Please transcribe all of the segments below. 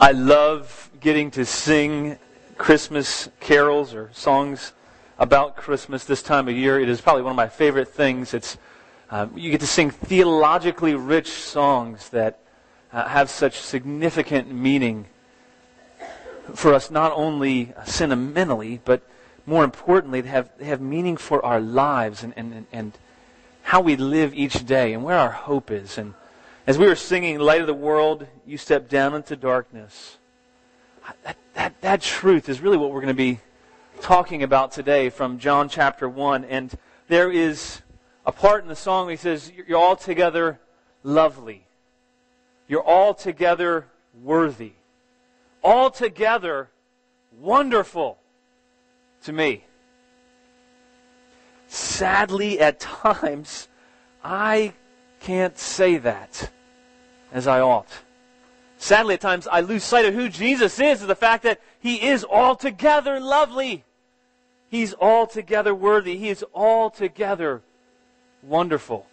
I love getting to sing Christmas carols or songs about Christmas this time of year. It is probably one of my favorite things. It's um, you get to sing theologically rich songs that uh, have such significant meaning for us, not only sentimentally, but more importantly, they have, they have meaning for our lives and, and, and how we live each day and where our hope is. And as we were singing Light of the World, you step down into darkness. That, that, that truth is really what we're going to be talking about today from John chapter 1. And there is a part in the song where he says, You're altogether lovely. You're altogether worthy. Altogether wonderful to me. Sadly, at times, I can't say that as I ought. Sadly, at times, I lose sight of who Jesus is, of the fact that He is altogether lovely. He's altogether worthy. He is altogether wonderful.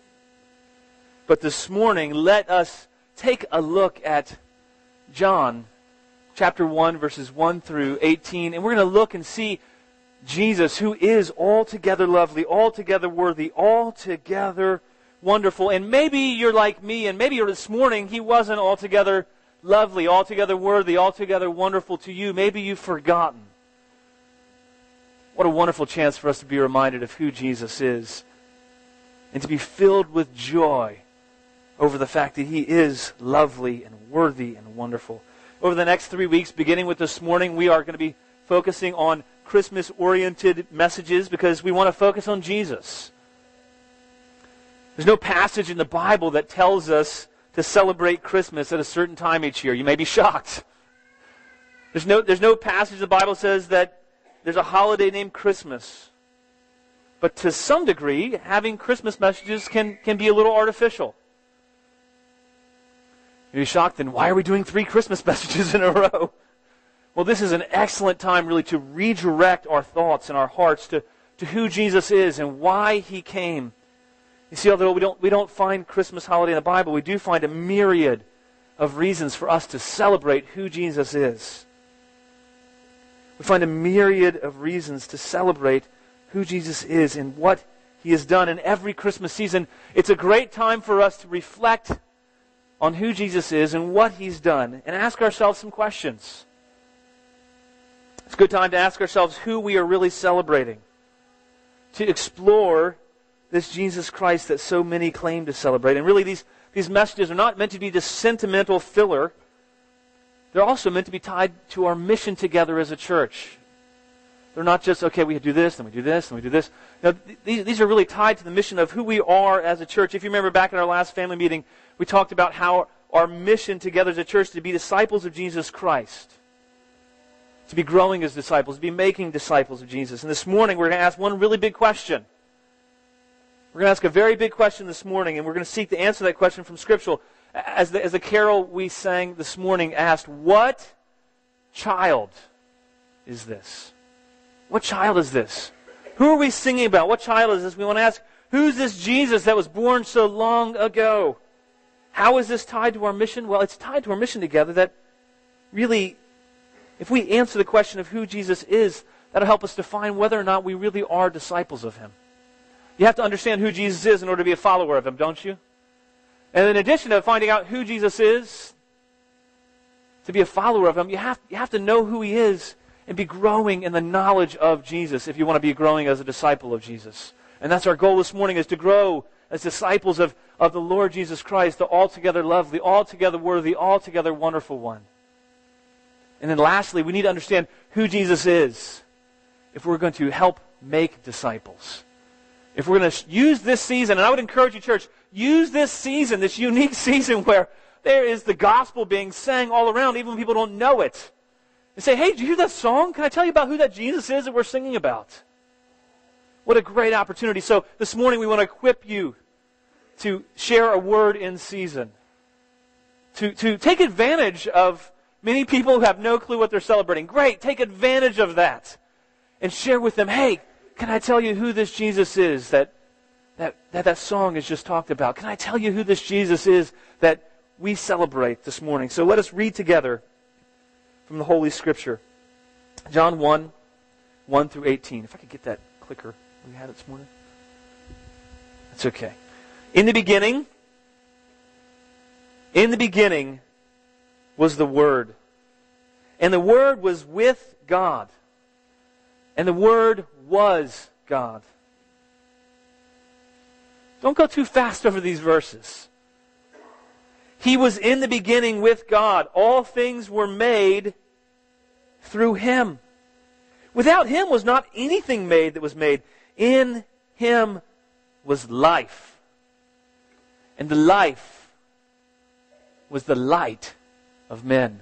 But this morning, let us take a look at John chapter 1, verses 1 through 18, and we're going to look and see Jesus, who is altogether lovely, altogether worthy, altogether wonderful. And maybe you're like me, and maybe this morning he wasn't altogether lovely, altogether worthy, altogether wonderful to you. Maybe you've forgotten. What a wonderful chance for us to be reminded of who Jesus is and to be filled with joy over the fact that he is lovely and worthy and wonderful. Over the next three weeks, beginning with this morning, we are going to be focusing on Christmas oriented messages because we want to focus on Jesus. There's no passage in the Bible that tells us to celebrate Christmas at a certain time each year. You may be shocked. There's no, there's no passage in the Bible says that there's a holiday named Christmas. But to some degree, having Christmas messages can, can be a little artificial. You're shocked, then why are we doing three Christmas messages in a row? Well, this is an excellent time really to redirect our thoughts and our hearts to, to who Jesus is and why he came you see, although we don't, we don't find Christmas holiday in the Bible, we do find a myriad of reasons for us to celebrate who Jesus is. We find a myriad of reasons to celebrate who Jesus is and what he has done in every Christmas season. It's a great time for us to reflect on who Jesus is and what he's done and ask ourselves some questions. It's a good time to ask ourselves who we are really celebrating, to explore this Jesus Christ that so many claim to celebrate. And really, these, these messages are not meant to be just sentimental filler. They're also meant to be tied to our mission together as a church. They're not just, okay, we do this, and we do this, and we do this. Now, these, these are really tied to the mission of who we are as a church. If you remember back in our last family meeting, we talked about how our mission together as a church to be disciples of Jesus Christ. To be growing as disciples, to be making disciples of Jesus. And this morning, we're going to ask one really big question. We're going to ask a very big question this morning, and we're going to seek to answer that question from Scripture. As the, as the carol we sang this morning asked, What child is this? What child is this? Who are we singing about? What child is this? We want to ask, Who's this Jesus that was born so long ago? How is this tied to our mission? Well, it's tied to our mission together that really, if we answer the question of who Jesus is, that'll help us define whether or not we really are disciples of him. You have to understand who Jesus is in order to be a follower of him, don't you? And in addition to finding out who Jesus is, to be a follower of him, you have, you have to know who he is and be growing in the knowledge of Jesus if you want to be growing as a disciple of Jesus. And that's our goal this morning is to grow as disciples of, of the Lord Jesus Christ, the altogether lovely, altogether worthy, altogether wonderful one. And then lastly, we need to understand who Jesus is if we're going to help make disciples if we're going to use this season, and I would encourage you, church, use this season, this unique season where there is the gospel being sang all around, even when people don't know it. And say, hey, did you hear that song? Can I tell you about who that Jesus is that we're singing about? What a great opportunity. So this morning we want to equip you to share a word in season. To, to take advantage of many people who have no clue what they're celebrating. Great. Take advantage of that. And share with them, hey, can I tell you who this Jesus is that that, that that song has just talked about? Can I tell you who this Jesus is that we celebrate this morning? So let us read together from the Holy Scripture. John 1, 1 through 18. If I could get that clicker we had it this morning. That's okay. In the beginning, in the beginning was the Word. And the Word was with God. And the Word was God. Don't go too fast over these verses. He was in the beginning with God. All things were made through Him. Without Him was not anything made that was made. In Him was life. And the life was the light of men.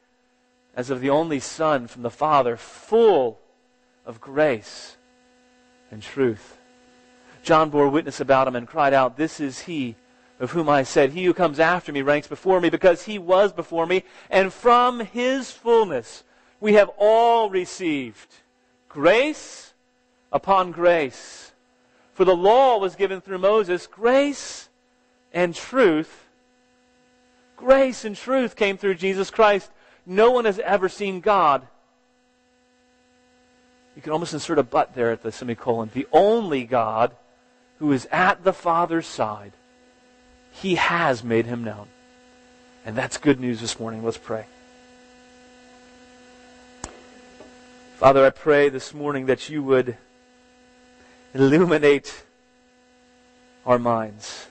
as of the only Son from the Father, full of grace and truth. John bore witness about him and cried out, This is he of whom I said, He who comes after me ranks before me, because he was before me, and from his fullness we have all received grace upon grace. For the law was given through Moses, grace and truth. Grace and truth came through Jesus Christ. No one has ever seen God. You can almost insert a but there at the semicolon. The only God who is at the Father's side, he has made him known. And that's good news this morning. Let's pray. Father, I pray this morning that you would illuminate our minds.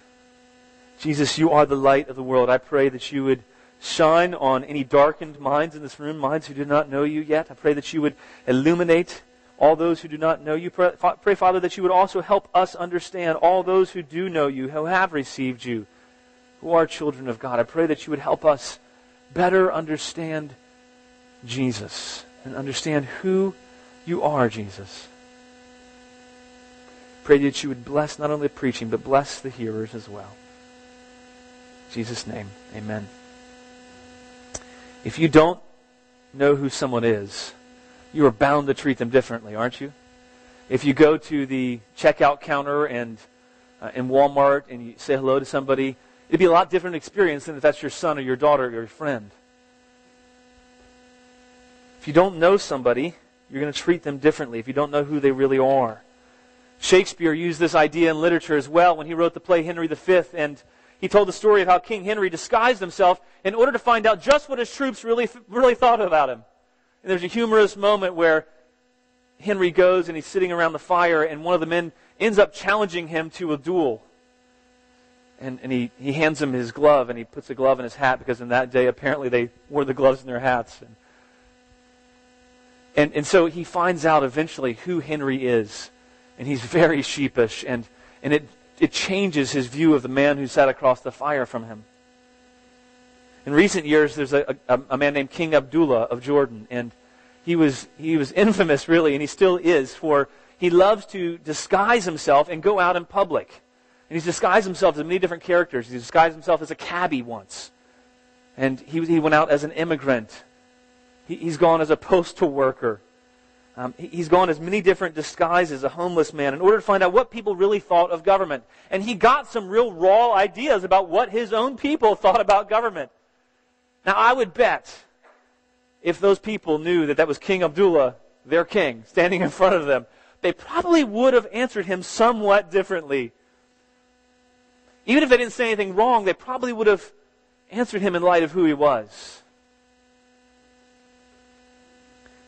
Jesus, you are the light of the world. I pray that you would shine on any darkened minds in this room, minds who do not know you yet. I pray that you would illuminate all those who do not know you. Pray, pray, Father, that you would also help us understand all those who do know you, who have received you, who are children of God. I pray that you would help us better understand Jesus and understand who you are, Jesus. Pray that you would bless not only the preaching, but bless the hearers as well. In Jesus' name, amen. If you don't know who someone is, you are bound to treat them differently, aren't you? If you go to the checkout counter and uh, in Walmart and you say hello to somebody, it'd be a lot different experience than if that's your son or your daughter or your friend. If you don't know somebody, you're going to treat them differently if you don't know who they really are. Shakespeare used this idea in literature as well when he wrote the play Henry V, and he told the story of how King Henry disguised himself in order to find out just what his troops really, really thought about him. And there's a humorous moment where Henry goes and he's sitting around the fire, and one of the men ends up challenging him to a duel. And, and he, he hands him his glove, and he puts the glove in his hat because in that day, apparently, they wore the gloves in their hats. And, and, and so he finds out eventually who Henry is, and he's very sheepish, and, and it it changes his view of the man who sat across the fire from him. In recent years, there's a, a, a, man named King Abdullah of Jordan, and he was, he was infamous, really, and he still is, for he loves to disguise himself and go out in public. And he's disguised himself as many different characters. He disguised himself as a cabbie once. And he, he went out as an immigrant. He, he's gone as a postal worker. Um, he's gone as many different disguises a homeless man in order to find out what people really thought of government. And he got some real raw ideas about what his own people thought about government. Now, I would bet if those people knew that that was King Abdullah, their king, standing in front of them, they probably would have answered him somewhat differently. Even if they didn't say anything wrong, they probably would have answered him in light of who he was.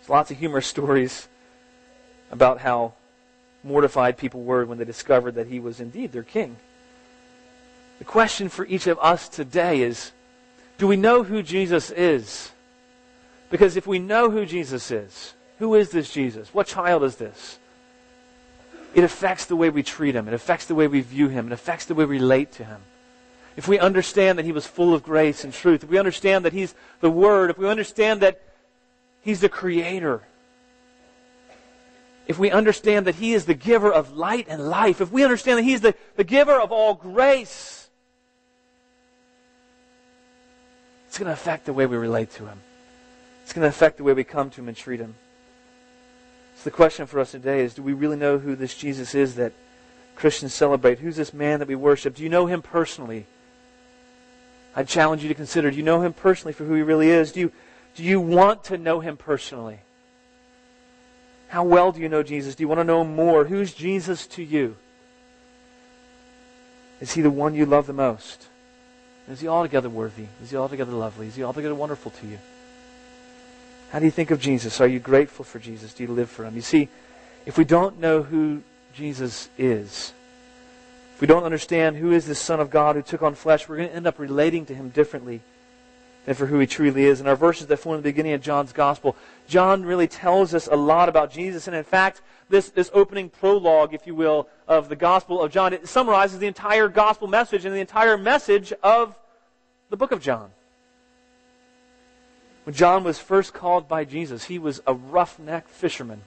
There's lots of humorous stories about how mortified people were when they discovered that he was indeed their king. The question for each of us today is do we know who Jesus is? Because if we know who Jesus is, who is this Jesus? What child is this? It affects the way we treat him. It affects the way we view him. It affects the way we relate to him. If we understand that he was full of grace and truth, if we understand that he's the Word, if we understand that he's the Creator, if we understand that He is the giver of light and life, if we understand that He's the, the giver of all grace, it's going to affect the way we relate to Him. It's going to affect the way we come to Him and treat Him. So the question for us today is do we really know who this Jesus is that Christians celebrate? Who's this man that we worship? Do you know Him personally? I challenge you to consider do you know Him personally for who He really is? Do you, do you want to know Him personally? How well do you know Jesus? Do you want to know more? Who's Jesus to you? Is he the one you love the most? Is he altogether worthy? Is he altogether lovely? Is he altogether wonderful to you? How do you think of Jesus? Are you grateful for Jesus? Do you live for him? You see, if we don't know who Jesus is, if we don't understand who is the Son of God who took on flesh, we're going to end up relating to him differently and for who he truly is. In our verses that form the beginning of John's gospel, John really tells us a lot about Jesus. And in fact, this, this opening prologue, if you will, of the gospel of John, it summarizes the entire gospel message and the entire message of the book of John. When John was first called by Jesus, he was a roughneck fisherman.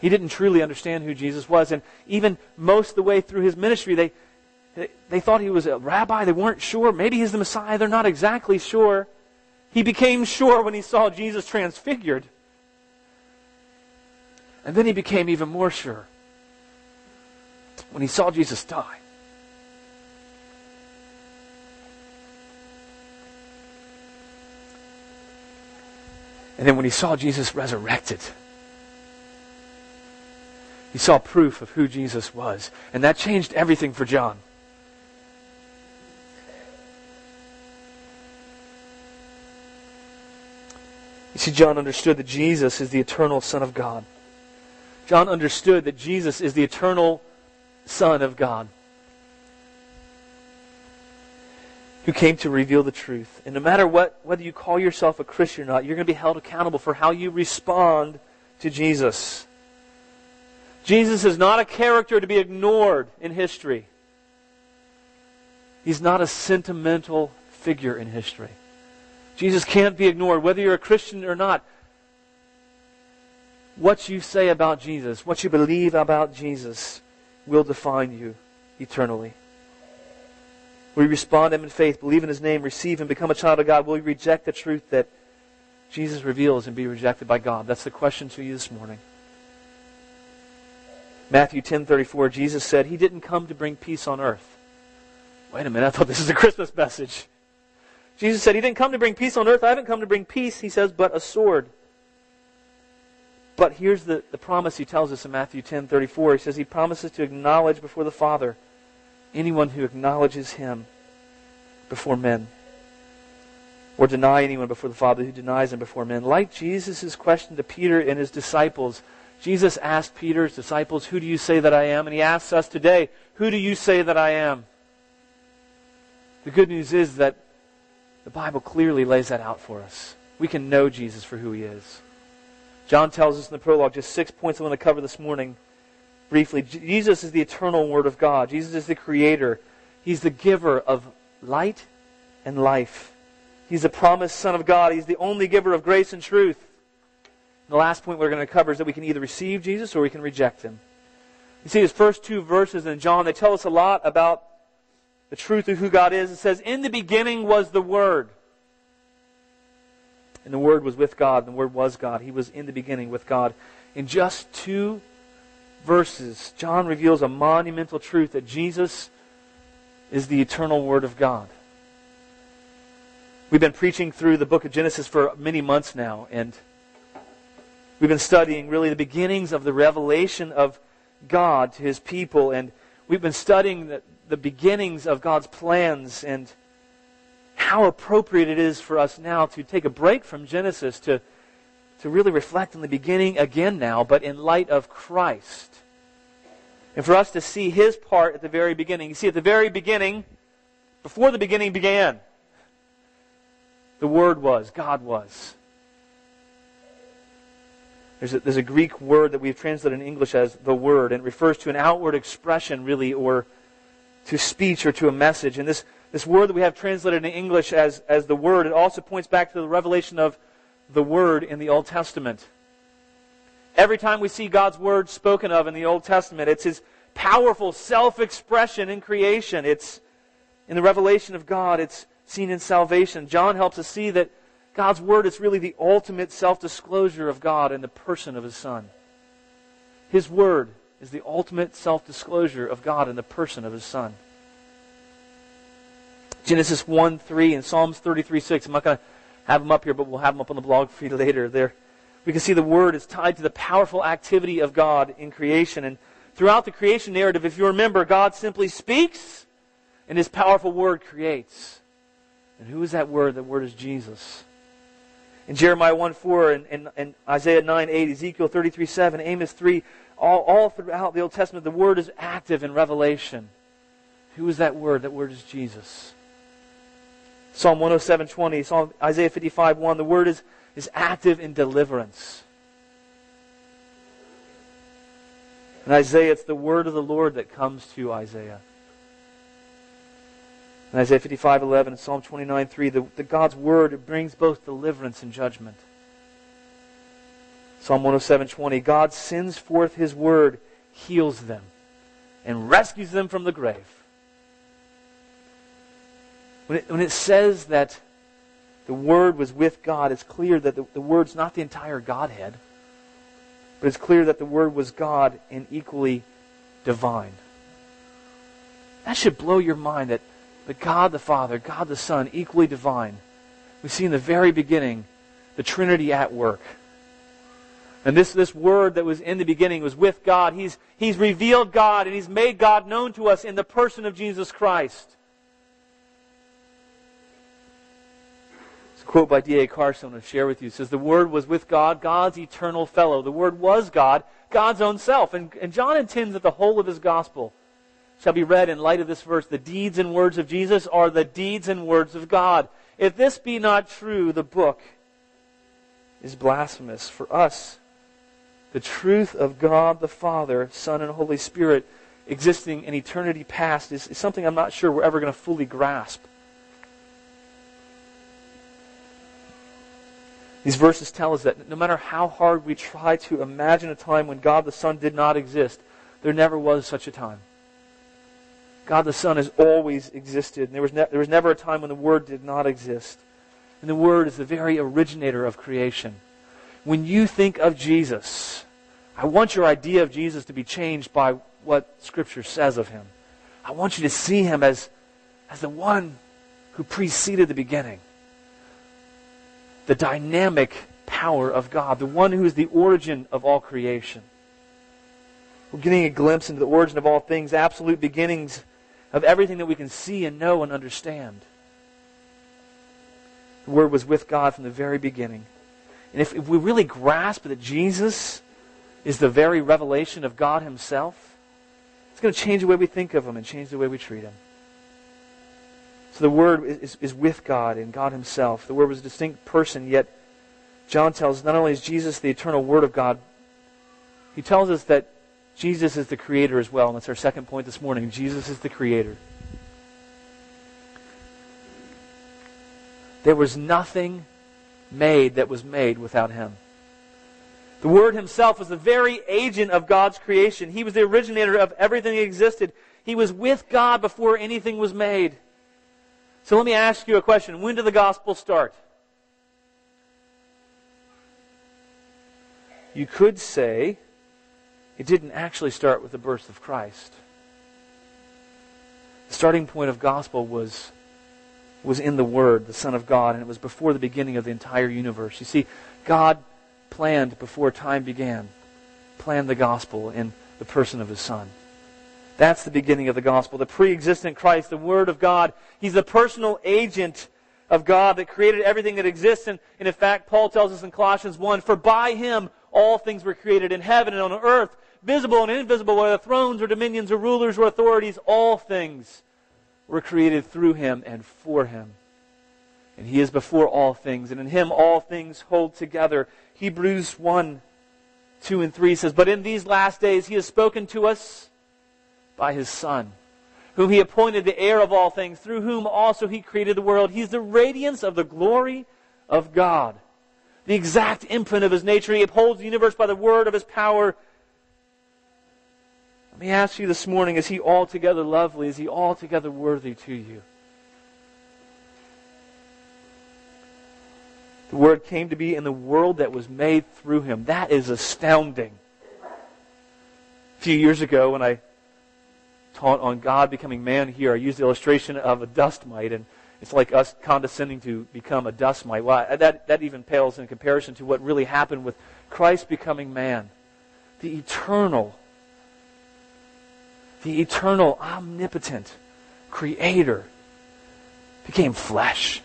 He didn't truly understand who Jesus was. And even most of the way through his ministry, they, they thought he was a rabbi. They weren't sure. Maybe he's the Messiah. They're not exactly sure. He became sure when he saw Jesus transfigured. And then he became even more sure when he saw Jesus die. And then when he saw Jesus resurrected, he saw proof of who Jesus was. And that changed everything for John. You see, John understood that Jesus is the eternal Son of God. John understood that Jesus is the eternal Son of God who came to reveal the truth. And no matter what, whether you call yourself a Christian or not, you're going to be held accountable for how you respond to Jesus. Jesus is not a character to be ignored in history. He's not a sentimental figure in history. Jesus can't be ignored, whether you're a Christian or not. What you say about Jesus, what you believe about Jesus, will define you eternally. Will you respond to Him in faith, believe in His name, receive Him, become a child of God? Will you reject the truth that Jesus reveals and be rejected by God? That's the question to you this morning. Matthew 10:34 Jesus said he didn't come to bring peace on earth. Wait a minute, I thought this was a Christmas message. Jesus said, He didn't come to bring peace on earth. I haven't come to bring peace, He says, but a sword. But here's the, the promise He tells us in Matthew 10 34. He says, He promises to acknowledge before the Father anyone who acknowledges Him before men. Or deny anyone before the Father who denies Him before men. Like Jesus' question to Peter and his disciples, Jesus asked Peter's disciples, Who do you say that I am? And He asks us today, Who do you say that I am? The good news is that the Bible clearly lays that out for us. We can know Jesus for who he is. John tells us in the prologue just six points I want to cover this morning briefly. Jesus is the eternal Word of God. Jesus is the Creator. He's the giver of light and life. He's the promised Son of God. He's the only giver of grace and truth. And the last point we're going to cover is that we can either receive Jesus or we can reject him. You see, his first two verses in John, they tell us a lot about the truth of who God is. It says, In the beginning was the Word. And the Word was with God, and the Word was God. He was in the beginning with God. In just two verses, John reveals a monumental truth that Jesus is the eternal Word of God. We've been preaching through the book of Genesis for many months now, and we've been studying really the beginnings of the revelation of God to his people, and we've been studying the, the beginnings of God's plans and how appropriate it is for us now to take a break from Genesis to, to really reflect on the beginning again now, but in light of Christ. And for us to see his part at the very beginning. You see, at the very beginning, before the beginning began, the Word was, God was. There's a, there's a Greek word that we've translated in English as the Word, and it refers to an outward expression, really, or to speech or to a message. And this, this word that we have translated in English as, as the Word, it also points back to the revelation of the Word in the Old Testament. Every time we see God's Word spoken of in the Old Testament, it's His powerful self expression in creation. It's in the revelation of God, it's seen in salvation. John helps us see that God's Word is really the ultimate self disclosure of God in the person of His Son. His Word is the ultimate self disclosure of God in the person of His Son. Genesis 1 3 and Psalms 33 6. I'm not going to have them up here, but we'll have them up on the blog for you later. There, we can see the Word is tied to the powerful activity of God in creation. And throughout the creation narrative, if you remember, God simply speaks and His powerful Word creates. And who is that Word? That Word is Jesus. In Jeremiah 1 4 and, and, and Isaiah 9 8, Ezekiel 33 7, Amos 3, all, all throughout the Old Testament, the Word is active in revelation. Who is that Word? That Word is Jesus. Psalm 107 20, Psalm, Isaiah 55 1, the Word is, is active in deliverance. In Isaiah, it's the Word of the Lord that comes to Isaiah. In Isaiah 55 11 and Psalm 29 3, the, the God's Word brings both deliverance and judgment. Psalm 107:20, God sends forth His Word, heals them, and rescues them from the grave. When it, when it says that the Word was with God, it's clear that the, the Word's not the entire Godhead, but it's clear that the Word was God and equally divine. That should blow your mind that but God the Father, God the Son, equally divine. We see in the very beginning the Trinity at work. And this, this word that was in the beginning was with God. He's, he's revealed God and He's made God known to us in the person of Jesus Christ. It's a quote by D.A. Carson to share with you. It says, The Word was with God, God's eternal fellow. The Word was God, God's own self. And, and John intends that the whole of his gospel shall be read in light of this verse. The deeds and words of Jesus are the deeds and words of God. If this be not true, the book is blasphemous. For us, the truth of God the Father, Son, and Holy Spirit existing in eternity past is, is something I'm not sure we're ever going to fully grasp. These verses tell us that no matter how hard we try to imagine a time when God the Son did not exist, there never was such a time. God the Son has always existed. And There was, ne- there was never a time when the Word did not exist. And the Word is the very originator of creation. When you think of Jesus, I want your idea of Jesus to be changed by what Scripture says of him. I want you to see him as, as the one who preceded the beginning. The dynamic power of God, the one who is the origin of all creation. We're getting a glimpse into the origin of all things, absolute beginnings of everything that we can see and know and understand. The Word was with God from the very beginning. And if, if we really grasp that Jesus is the very revelation of God Himself, it's going to change the way we think of Him and change the way we treat Him. So the Word is, is with God and God Himself. The Word was a distinct person, yet John tells not only is Jesus the eternal Word of God, he tells us that Jesus is the creator as well. And that's our second point this morning. Jesus is the creator. There was nothing made that was made without him. The Word himself was the very agent of God's creation. He was the originator of everything that existed. He was with God before anything was made. So let me ask you a question. When did the gospel start? You could say it didn't actually start with the birth of Christ. The starting point of gospel was, was in the Word, the Son of God, and it was before the beginning of the entire universe. You see, God planned before time began, planned the gospel in the person of His Son. That's the beginning of the gospel. The pre existent Christ, the Word of God, He's the personal agent of God that created everything that exists. And, and in fact, Paul tells us in Colossians 1, For by him all things were created in heaven and on earth, visible and invisible, whether thrones or dominions or rulers or authorities, all things were created through him and for him. And he is before all things, and in him all things hold together. Hebrews 1, 2 and 3 says, But in these last days he has spoken to us by his Son, whom he appointed the heir of all things, through whom also he created the world. He is the radiance of the glory of God, the exact imprint of his nature. He upholds the universe by the word of his power. Let me ask you this morning, is he altogether lovely? Is he altogether worthy to you? The Word came to be in the world that was made through him. That is astounding. A few years ago, when I taught on God becoming man here, I used the illustration of a dust mite, and it's like us condescending to become a dust mite. Well, that, that even pales in comparison to what really happened with Christ becoming man. The eternal, the eternal, omnipotent Creator became flesh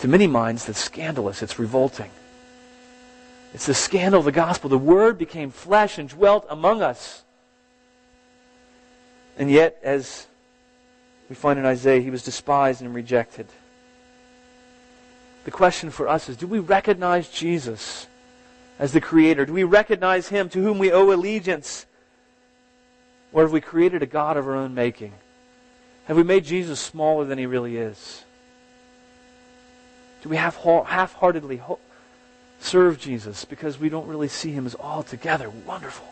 to many minds, that's scandalous. It's revolting. It's the scandal of the gospel. The Word became flesh and dwelt among us. And yet, as we find in Isaiah, he was despised and rejected. The question for us is do we recognize Jesus as the Creator? Do we recognize Him to whom we owe allegiance? Or have we created a God of our own making? Have we made Jesus smaller than He really is? Do we half heartedly serve Jesus because we don't really see him as altogether wonderful?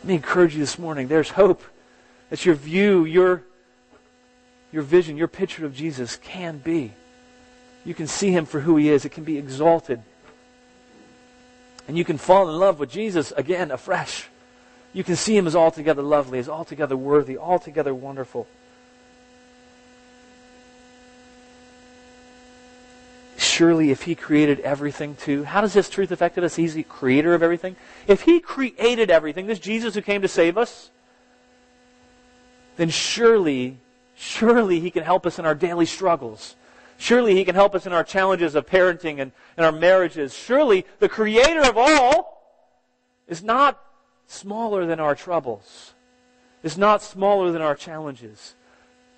Let me encourage you this morning. There's hope that your view, your, your vision, your picture of Jesus can be. You can see him for who he is. It can be exalted. And you can fall in love with Jesus again afresh. You can see him as altogether lovely, as altogether worthy, altogether wonderful. surely if he created everything too, how does this truth affect us? He's the creator of everything. If he created everything, this Jesus who came to save us, then surely, surely he can help us in our daily struggles. Surely he can help us in our challenges of parenting and, and our marriages. Surely the creator of all is not smaller than our troubles, is not smaller than our challenges.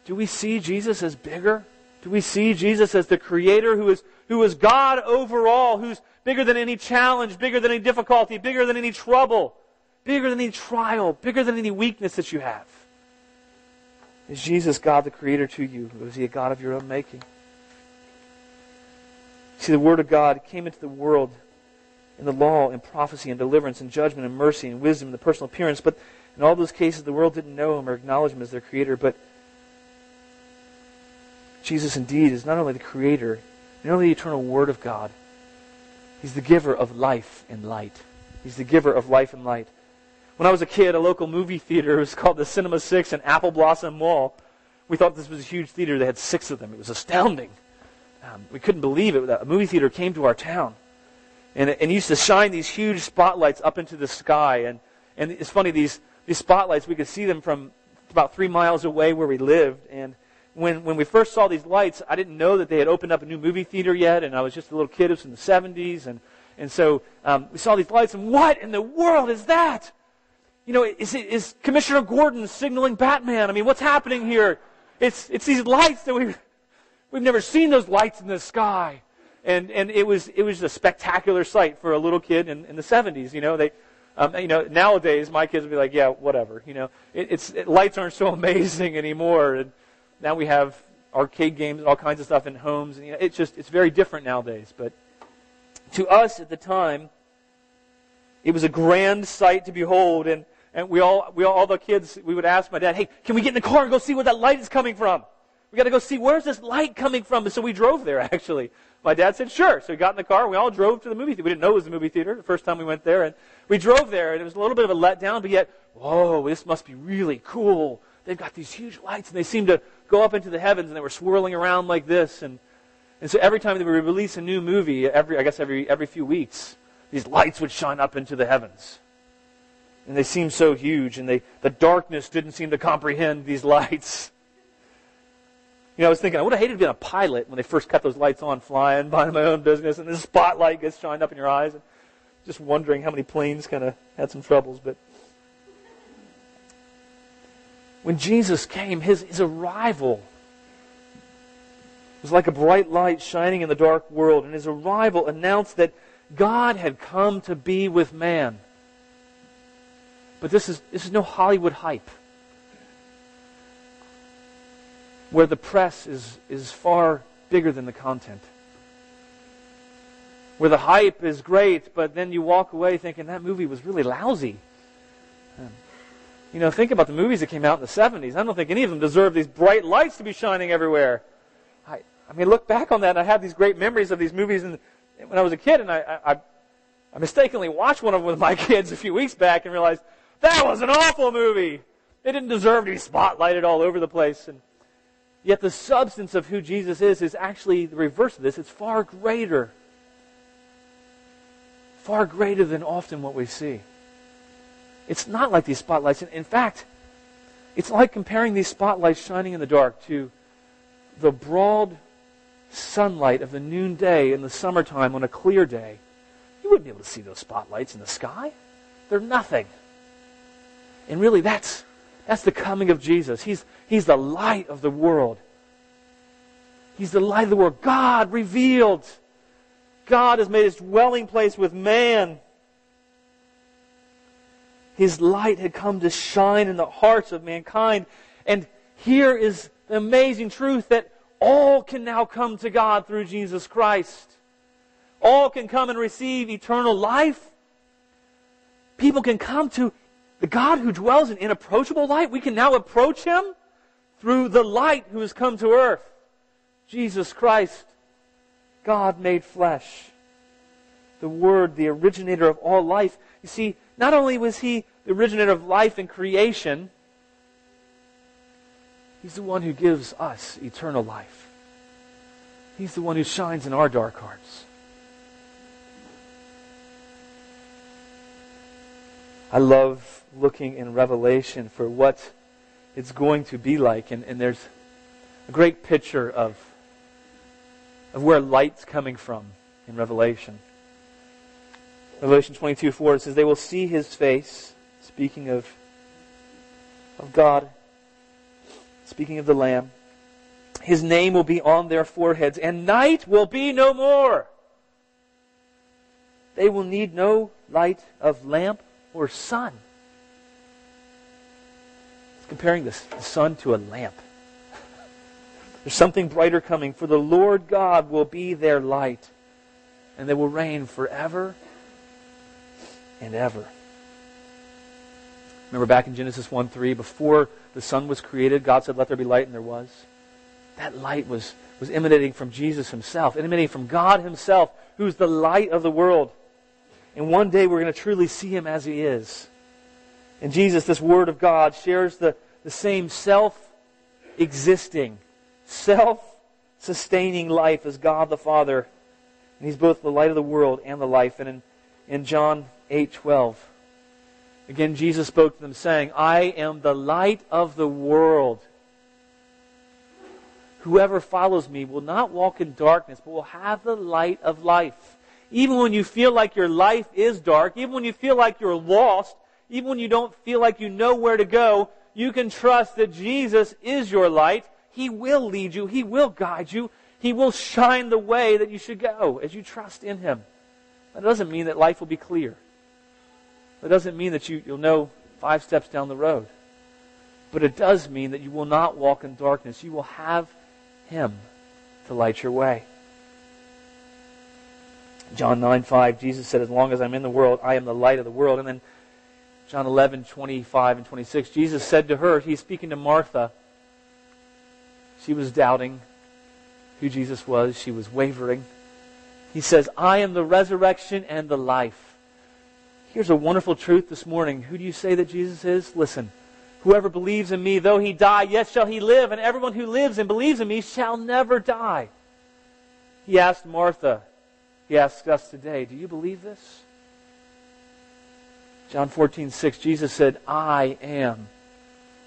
Do we see Jesus as bigger? Do we see Jesus as the creator who is who is God over all, who's bigger than any challenge, bigger than any difficulty, bigger than any trouble, bigger than any trial, bigger than any weakness that you have. Is Jesus God the Creator to you? Or is He a God of your own making? See, the Word of God came into the world in the law and prophecy and deliverance and judgment and mercy and wisdom and the personal appearance. But in all those cases, the world didn't know Him or acknowledge Him as their Creator. But Jesus indeed is not only the Creator, not only the eternal Word of God? He's the giver of life and light. He's the giver of life and light. When I was a kid, a local movie theater was called the Cinema Six in Apple Blossom Mall. We thought this was a huge theater. They had six of them. It was astounding. Um, we couldn't believe it. A movie theater came to our town. And and used to shine these huge spotlights up into the sky. And, and it's funny, these, these spotlights, we could see them from about three miles away where we lived. And when, when we first saw these lights, I didn't know that they had opened up a new movie theater yet, and I was just a little kid. It was in the 70s, and, and so um, we saw these lights, and what in the world is that? You know, is, is Commissioner Gordon signaling Batman? I mean, what's happening here? It's, it's these lights that we've, we've never seen those lights in the sky. And, and it, was, it was a spectacular sight for a little kid in, in the 70s. You know, they, um, you know, nowadays my kids would be like, yeah, whatever. You know, it, it's it, lights aren't so amazing anymore. And, now we have arcade games and all kinds of stuff in homes. And, you know, it's just it's very different nowadays. But to us at the time, it was a grand sight to behold. And, and we all, we all, all the kids, we would ask my dad, hey, can we get in the car and go see where that light is coming from? We got to go see where's this light coming from. And so we drove there actually. My dad said, sure. So we got in the car. We all drove to the movie theater. We didn't know it was the movie theater the first time we went there. And we drove there, and it was a little bit of a letdown, but yet, whoa, this must be really cool. They've got these huge lights, and they seem to go up into the heavens and they were swirling around like this. And, and so every time that they would release a new movie, every, I guess every, every few weeks, these lights would shine up into the heavens. And they seemed so huge, and they, the darkness didn't seem to comprehend these lights. You know, I was thinking, I would have hated to be a pilot when they first cut those lights on, flying, minding my own business, and the spotlight gets shined up in your eyes. And just wondering how many planes kind of had some troubles. But when Jesus came, his, his arrival was like a bright light shining in the dark world, and his arrival announced that God had come to be with man. But this is, this is no Hollywood hype where the press is, is far bigger than the content. Where the hype is great, but then you walk away thinking that movie was really lousy. Um, you know, think about the movies that came out in the 70s. I don't think any of them deserve these bright lights to be shining everywhere. I, I mean, look back on that, and I have these great memories of these movies and when I was a kid, and I, I, I mistakenly watched one of them with my kids a few weeks back and realized that was an awful movie. It didn't deserve to be spotlighted all over the place. And yet the substance of who Jesus is is actually the reverse of this. It's far greater. Far greater than often what we see. It's not like these spotlights. In fact, it's like comparing these spotlights shining in the dark to the broad sunlight of the noonday in the summertime on a clear day. You wouldn't be able to see those spotlights in the sky. They're nothing. And really, that's, that's the coming of Jesus. He's, he's the light of the world. He's the light of the world. God revealed. God has made his dwelling place with man. His light had come to shine in the hearts of mankind. And here is the amazing truth that all can now come to God through Jesus Christ. All can come and receive eternal life. People can come to the God who dwells in inapproachable light. We can now approach Him through the light who has come to earth. Jesus Christ, God made flesh. The Word, the originator of all life. You see, not only was He the originator of life and creation, He's the one who gives us eternal life. He's the one who shines in our dark hearts. I love looking in Revelation for what it's going to be like. And, and there's a great picture of, of where light's coming from in Revelation. Revelation 22 4 it says, They will see his face, speaking of, of God, Speaking of the Lamb, his name will be on their foreheads, and night will be no more. They will need no light of lamp or sun. It's comparing the sun to a lamp. There's something brighter coming, for the Lord God will be their light, and they will reign forever and ever. Remember back in Genesis 1 3, before the sun was created, God said, Let there be light, and there was. That light was, was emanating from Jesus himself, emanating from God himself, who's the light of the world. And one day we're going to truly see him as he is. And Jesus, this Word of God, shares the, the same self existing, self sustaining life as God the Father. And he's both the light of the world and the life. And in, in John 8 12, Again, Jesus spoke to them, saying, I am the light of the world. Whoever follows me will not walk in darkness, but will have the light of life. Even when you feel like your life is dark, even when you feel like you're lost, even when you don't feel like you know where to go, you can trust that Jesus is your light. He will lead you. He will guide you. He will shine the way that you should go as you trust in Him. That doesn't mean that life will be clear. That doesn't mean that you, you'll know five steps down the road. But it does mean that you will not walk in darkness. You will have Him to light your way. John 9 5, Jesus said, As long as I'm in the world, I am the light of the world. And then John 11 25 and 26, Jesus said to her, He's speaking to Martha. She was doubting who Jesus was, she was wavering. He says, I am the resurrection and the life. Here's a wonderful truth this morning. Who do you say that Jesus is? Listen. Whoever believes in me, though he die, yet shall he live, and everyone who lives and believes in me shall never die. He asked Martha, he asks us today, do you believe this? John 14, 6, Jesus said, I am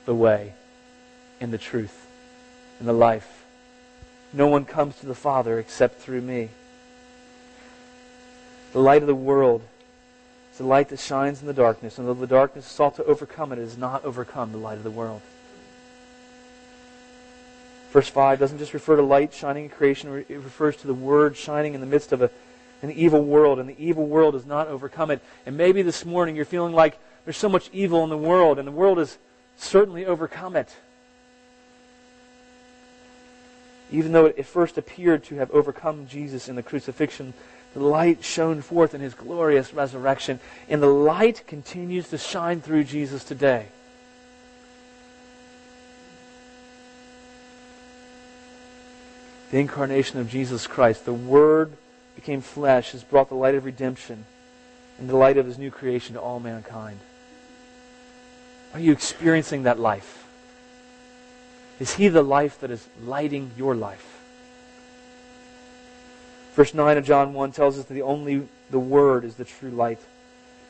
the way and the truth and the life. No one comes to the Father except through me. The light of the world is the light that shines in the darkness, and though the darkness sought to overcome it, it has not overcome the light of the world. Verse 5 doesn't just refer to light shining in creation, it refers to the Word shining in the midst of a, an evil world, and the evil world does not overcome it. And maybe this morning you're feeling like there's so much evil in the world, and the world has certainly overcome it. Even though it first appeared to have overcome Jesus in the crucifixion, the light shone forth in his glorious resurrection, and the light continues to shine through Jesus today. The incarnation of Jesus Christ, the Word became flesh, has brought the light of redemption and the light of his new creation to all mankind. Are you experiencing that life? Is he the life that is lighting your life? Verse 9 of John 1 tells us that the only the Word is the true light.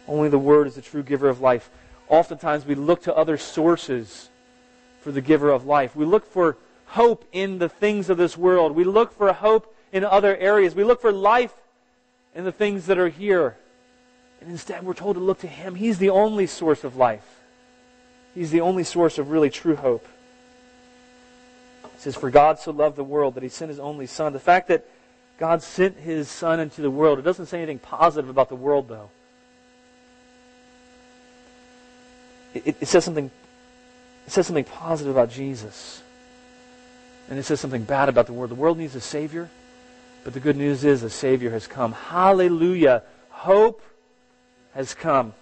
Only the Word is the true giver of life. Oftentimes we look to other sources for the giver of life. We look for hope in the things of this world. We look for hope in other areas. We look for life in the things that are here. And instead, we're told to look to Him. He's the only source of life, He's the only source of really true hope. It says, For God so loved the world that He sent His only Son. The fact that God sent His Son into the world, it doesn't say anything positive about the world, though. It, it, says something it says something positive about Jesus. And it says something bad about the world. The world needs a Savior, but the good news is a Savior has come. Hallelujah. Hope has come.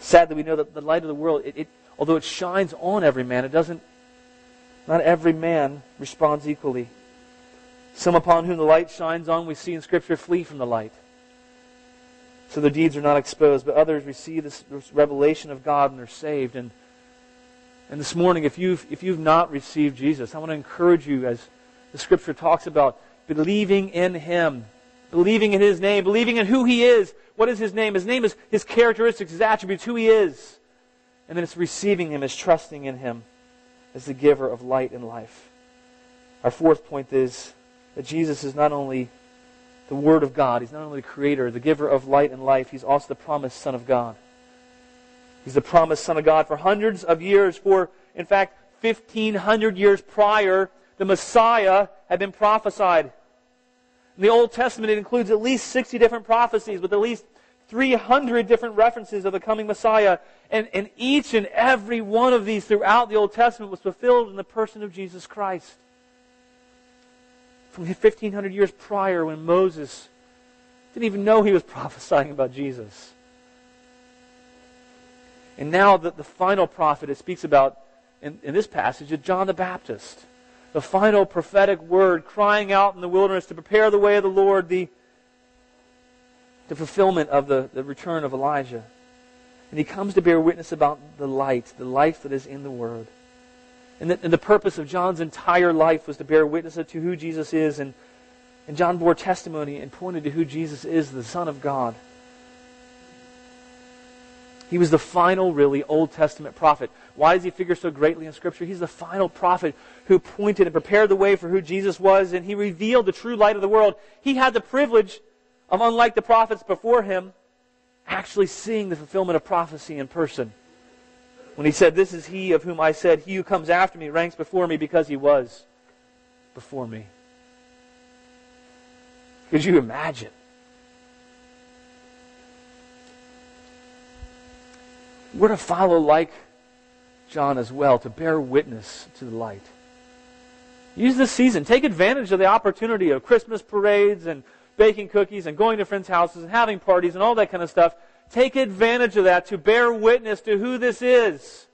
Sadly, we know that the light of the world, it, it, although it shines on every man, it doesn't, not every man responds equally. Some upon whom the light shines on, we see in Scripture, flee from the light. So their deeds are not exposed, but others receive this, revelation of God and are saved. And and this morning, if you've, if you've not received Jesus, I want to encourage you, as the scripture talks about, believing in Him, believing in His name, believing in who He is. What is His name? His name is His characteristics, His attributes, who He is. And then it's receiving Him as trusting in Him as the giver of light and life. Our fourth point is that Jesus is not only the Word of God, He's not only the Creator, the giver of light and life, He's also the promised Son of God. He's the promised Son of God for hundreds of years. For, in fact, 1,500 years prior, the Messiah had been prophesied. In the Old Testament, it includes at least 60 different prophecies with at least 300 different references of the coming Messiah. And, and each and every one of these throughout the Old Testament was fulfilled in the person of Jesus Christ. From 1,500 years prior, when Moses didn't even know he was prophesying about Jesus. And now the, the final prophet it speaks about in, in this passage is John the Baptist. The final prophetic word crying out in the wilderness to prepare the way of the Lord, the, the fulfillment of the, the return of Elijah. And he comes to bear witness about the light, the life that is in the Word. And the, and the purpose of John's entire life was to bear witness to who Jesus is. And, and John bore testimony and pointed to who Jesus is, the Son of God. He was the final, really, Old Testament prophet. Why does he figure so greatly in Scripture? He's the final prophet who pointed and prepared the way for who Jesus was, and he revealed the true light of the world. He had the privilege of, unlike the prophets before him, actually seeing the fulfillment of prophecy in person. When he said, This is he of whom I said, He who comes after me ranks before me because he was before me. Could you imagine? We're to follow like John as well, to bear witness to the light. Use this season. Take advantage of the opportunity of Christmas parades and baking cookies and going to friends' houses and having parties and all that kind of stuff. Take advantage of that to bear witness to who this is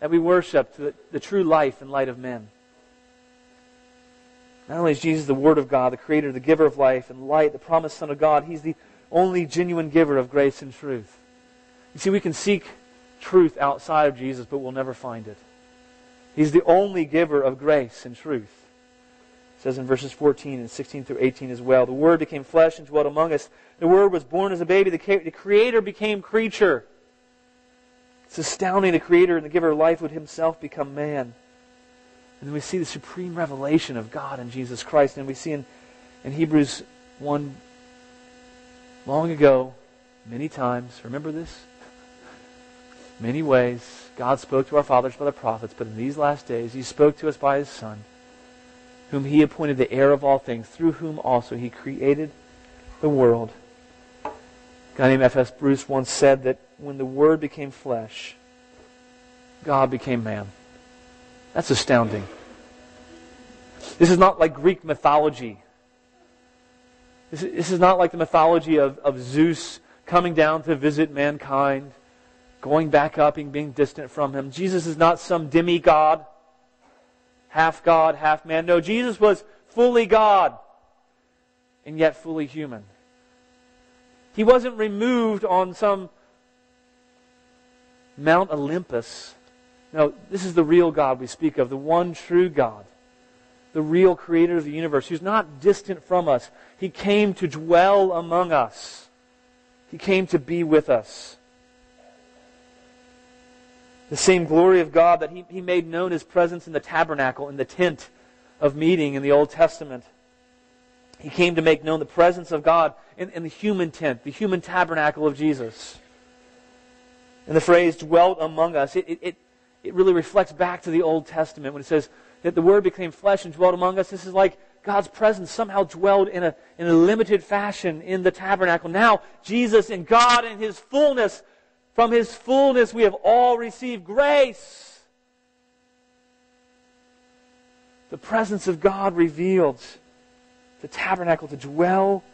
that we worship, the, the true life and light of men. Not only is Jesus the Word of God, the Creator, the giver of life and light, the promised Son of God, He's the only genuine giver of grace and truth. You see, we can seek truth outside of Jesus, but we'll never find it. He's the only giver of grace and truth. It says in verses 14 and 16 through 18 as well. The Word became flesh and dwelt among us. The Word was born as a baby. The Creator became creature. It's astounding the Creator and the giver of life would himself become man. And then we see the supreme revelation of God in Jesus Christ. And we see in, in Hebrews 1 long ago, many times, remember this? Many ways, God spoke to our fathers by the prophets, but in these last days, He spoke to us by His Son, whom He appointed the heir of all things, through whom also He created the world. A guy named F.S. Bruce once said that when the Word became flesh, God became man. That's astounding. This is not like Greek mythology. This is, not like the mythology of, of Zeus coming down to visit mankind, going back up and being distant from him. Jesus is not some demigod, half God, half man. No, Jesus was fully God and yet fully human. He wasn't removed on some Mount Olympus. No, this is the real God we speak of, the one true God, the real creator of the universe, who's not distant from us. He came to dwell among us, He came to be with us. The same glory of God that He, he made known His presence in the tabernacle, in the tent of meeting in the Old Testament. He came to make known the presence of God in, in the human tent, the human tabernacle of Jesus. And the phrase dwelt among us, it, it, it really reflects back to the Old Testament when it says that the Word became flesh and dwelt among us. This is like God's presence somehow dwelled in a, in a limited fashion in the tabernacle. Now, Jesus and God in His fullness, from His fullness, we have all received grace. The presence of God revealed, the tabernacle to dwell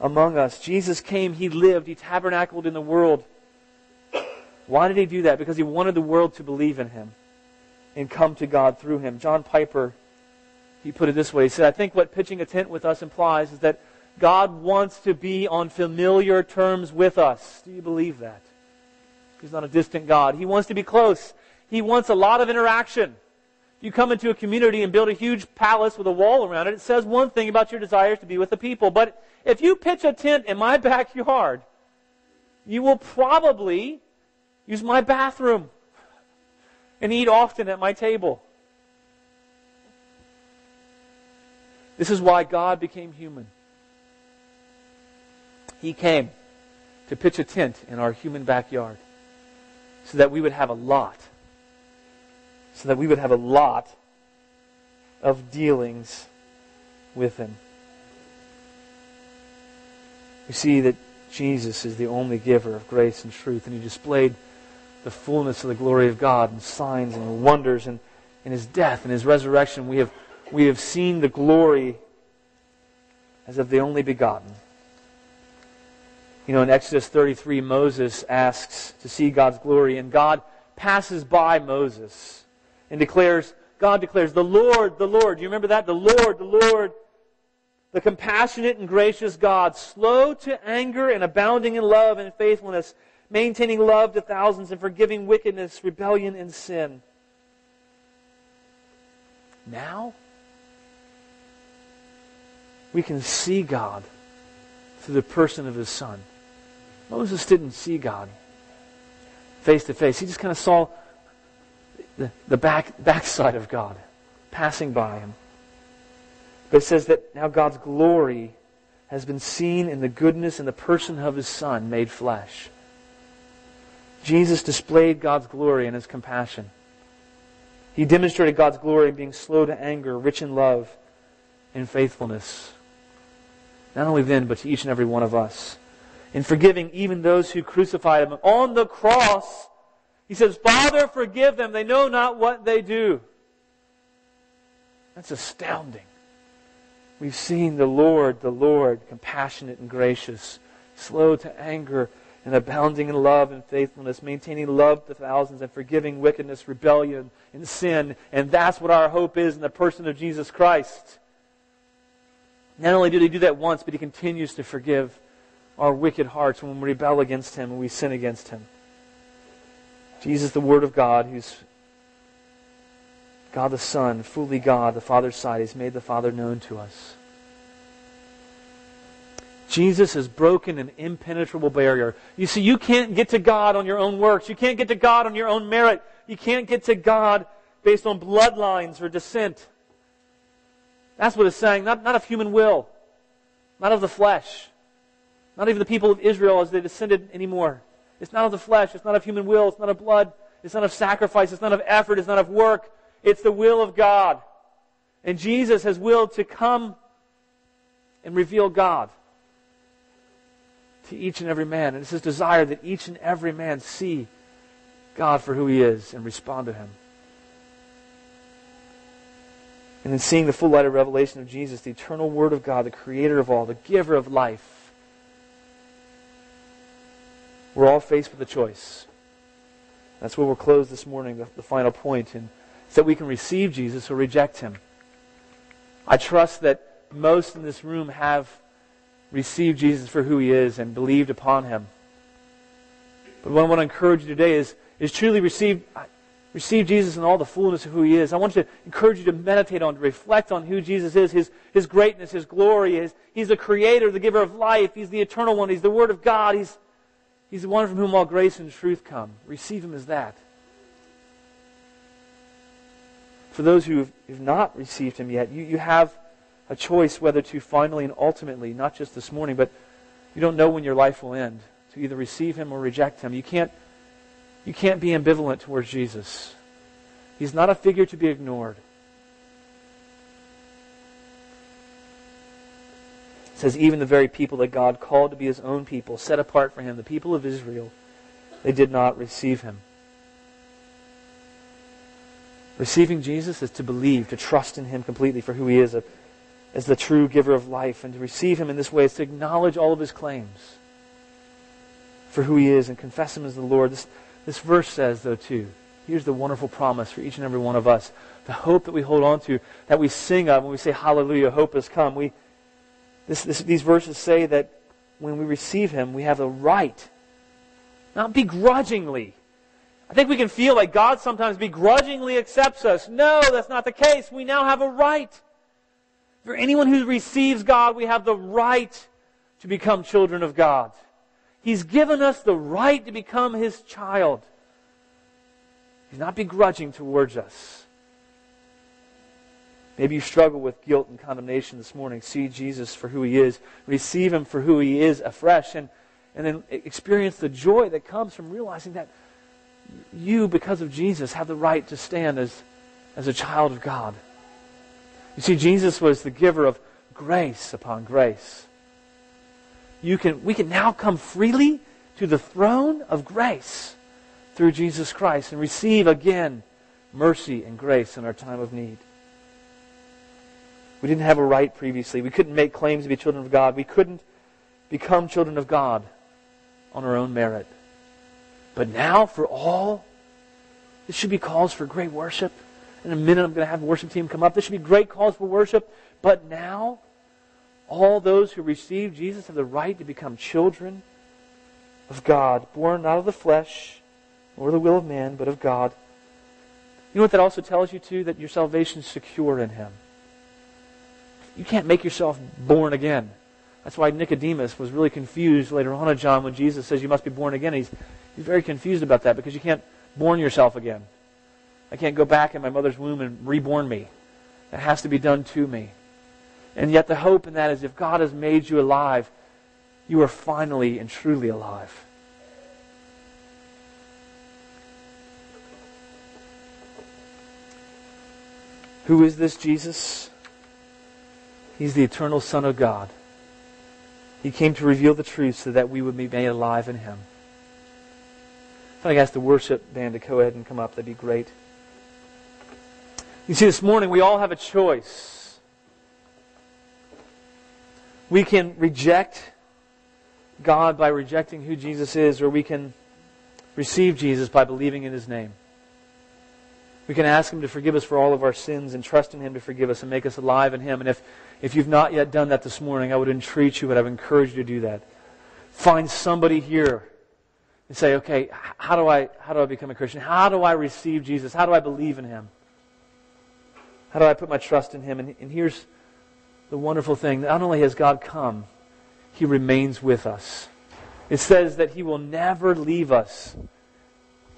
among us. Jesus came, He lived, He tabernacled in the world. Why did he do that? Because he wanted the world to believe in him and come to God through him. John Piper, he put it this way. He said, I think what pitching a tent with us implies is that God wants to be on familiar terms with us. Do you believe that? He's not a distant God. He wants to be close. He wants a lot of interaction. If you come into a community and build a huge palace with a wall around it, it says one thing about your desires to be with the people. But if you pitch a tent in my backyard, you will probably use my bathroom, and eat often at my table. This is why God became human. He came to pitch a tent in our human backyard so that we would have a lot, so that we would have a lot of dealings with Him. We see that Jesus is the only giver of grace and truth, and He displayed the fullness of the glory of God and signs and wonders and in his death and his resurrection. We have, we have seen the glory as of the only begotten. You know, in Exodus 33, Moses asks to see God's glory, and God passes by Moses and declares, God declares, the Lord, the Lord. You remember that? The Lord, the Lord, the compassionate and gracious God, slow to anger and abounding in love and faithfulness, maintaining love to thousands, and forgiving wickedness, rebellion, and sin. Now, we can see God through the person of his son. Moses didn't see God face to face. He just kind of saw the, the back backside of God passing by him. But it says that now God's glory has been seen in the goodness and the person of his son made flesh. Jesus displayed God's glory and his compassion. He demonstrated God's glory in being slow to anger, rich in love and faithfulness. Not only then, but to each and every one of us. In forgiving even those who crucified him. On the cross, he says, Father, forgive them. They know not what they do. That's astounding. We've seen the Lord, the Lord, compassionate and gracious, slow to anger, and abounding in love and faithfulness, maintaining love to thousands, and forgiving wickedness, rebellion, and sin. And that's what our hope is in the person of Jesus Christ. Not only did he do that once, but he continues to forgive our wicked hearts when we rebel against him and we sin against him. Jesus, the Word of God, who's God the Son, fully God, the Father's side, He's made the Father known to us. Jesus has broken an impenetrable barrier. You see, you can't get to God on your own works. You can't get to God on your own merit. You can't get to God based on bloodlines or descent. That's what it's saying. Not, not of human will, not of the flesh, not even the people of Israel as they descended anymore. It's not of the flesh. It's not of human will. It's not of blood. It's not of sacrifice. It's not of effort. It's not of work. It's the will of God. And Jesus has willed to come and reveal God to each and every man. And it's his desire that each and every man see God for who he is and respond to him. And in seeing the full light of revelation of Jesus, the eternal Word of God, the creator of all, the giver of life, we're all faced with a choice. That's where we'll close this morning, the, the final point, and it's that we can receive Jesus or reject him. I trust that most in this room have received Jesus for who he is and believed upon him. But what I want to encourage you today is, is truly receive, receive Jesus in all the fullness of who he is. I want to encourage you to meditate on, to reflect on who Jesus is, his, his greatness, his glory. His, he's the creator, the giver of life. He's the eternal one. He's the Word of God. He's, he's the one from whom all grace and truth come. Receive him as that. For those who have not received him yet, you, you have a choice whether to finally and ultimately, not just this morning, but you don't know when your life will end, to either receive him or reject him. You can't, you can't be ambivalent towards Jesus. He's not a figure to be ignored. Says, even the very people that God called to be his own people, set apart for him, the people of Israel, they did not receive him. Receiving Jesus is to believe, to trust in him completely for who he is, as the true giver of life. And to receive him in this way is to acknowledge all of his claims for who he is and confess him as the Lord. This, this verse says, though, too, here's the wonderful promise for each and every one of us. The hope that we hold on to, that we sing of when we say, Hallelujah, hope has come. We, this, this, these verses say that when we receive him, we have the right, not begrudgingly. I think we can feel like God sometimes begrudgingly accepts us. No, that's not the case. We now have a right for anyone who receives God, we have the right to become children of God. He's given us the right to become His child. He's not begrudging towards us. Maybe you struggle with guilt and condemnation this morning. See Jesus for who He is. Receive Him for who He is afresh. And, and then experience the joy that comes from realizing that you, because of Jesus, have the right to stand as, as a child of God. You see, Jesus was the giver of grace upon grace. You can, we can now come freely to the throne of grace through Jesus Christ and receive again mercy and grace in our time of need. We didn't have a right previously. We couldn't make claims to be children of God. We couldn't become children of God on our own merit. But now, for all, this should be calls for great worship. In a minute, I'm going to have the worship team come up. This should be great calls for worship. But now, all those who receive Jesus have the right to become children of God, born not of the flesh or the will of man, but of God. You know what that also tells you, too? That your salvation is secure in Him. You can't make yourself born again. That's why Nicodemus was really confused later on in John when Jesus says you must be born again. He's, he's very confused about that because you can't born yourself again. I can't go back in my mother's womb and reborn me. That has to be done to me. And yet the hope in that is if God has made you alive, you are finally and truly alive. Who is this Jesus? He's the eternal Son of God. He came to reveal the truth so that we would be made alive in Him. If I ask the worship band to go ahead and come up, that'd be great. You see, this morning we all have a choice. We can reject God by rejecting who Jesus is, or we can receive Jesus by believing in His name. We can ask Him to forgive us for all of our sins and trust in Him to forgive us and make us alive in Him. And if, if you've not yet done that this morning, I would entreat you, but I would encourage you to do that. Find somebody here and say, okay, how do I, how do I become a Christian? How do I receive Jesus? How do I believe in Him? How do I put my trust in Him? And, and here's the wonderful thing not only has God come, He remains with us. It says that He will never leave us.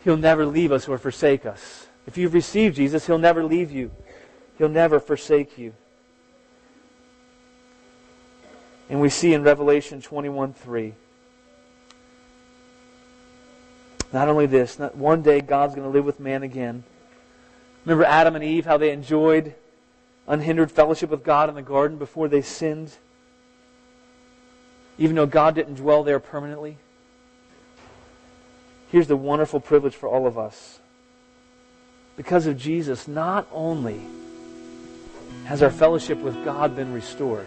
He'll never leave us or forsake us. If you've received Jesus, He'll never leave you, He'll never forsake you. And we see in Revelation 21 3. Not only this, not one day God's going to live with man again. Remember Adam and Eve, how they enjoyed unhindered fellowship with God in the garden before they sinned? Even though God didn't dwell there permanently? Here's the wonderful privilege for all of us. Because of Jesus, not only has our fellowship with God been restored,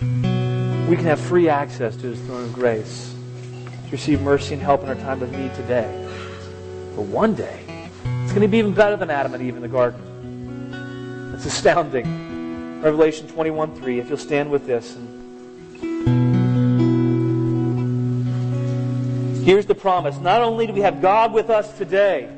we can have free access to His throne of grace to receive mercy and help in our time of need today. But one day, it's going to be even better than Adam and Eve in the garden. It's astounding. Revelation 21 3. If you'll stand with this. Here's the promise. Not only do we have God with us today,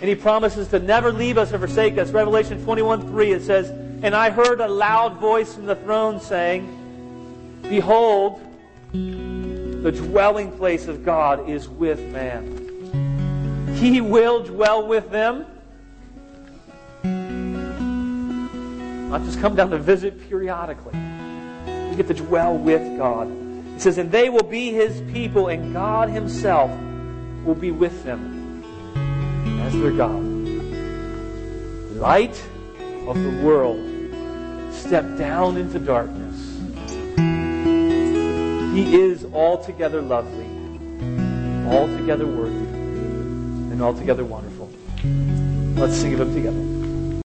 and He promises to never leave us or forsake us. Revelation 21 3, it says, And I heard a loud voice from the throne saying, Behold, the dwelling place of God is with man. He will dwell with them. Not just come down to visit periodically. We get to dwell with God. It says, and they will be his people, and God himself will be with them as their God. Light of the world step down into darkness. He is altogether lovely, altogether worthy, and altogether wonderful. Let's sing of Him together.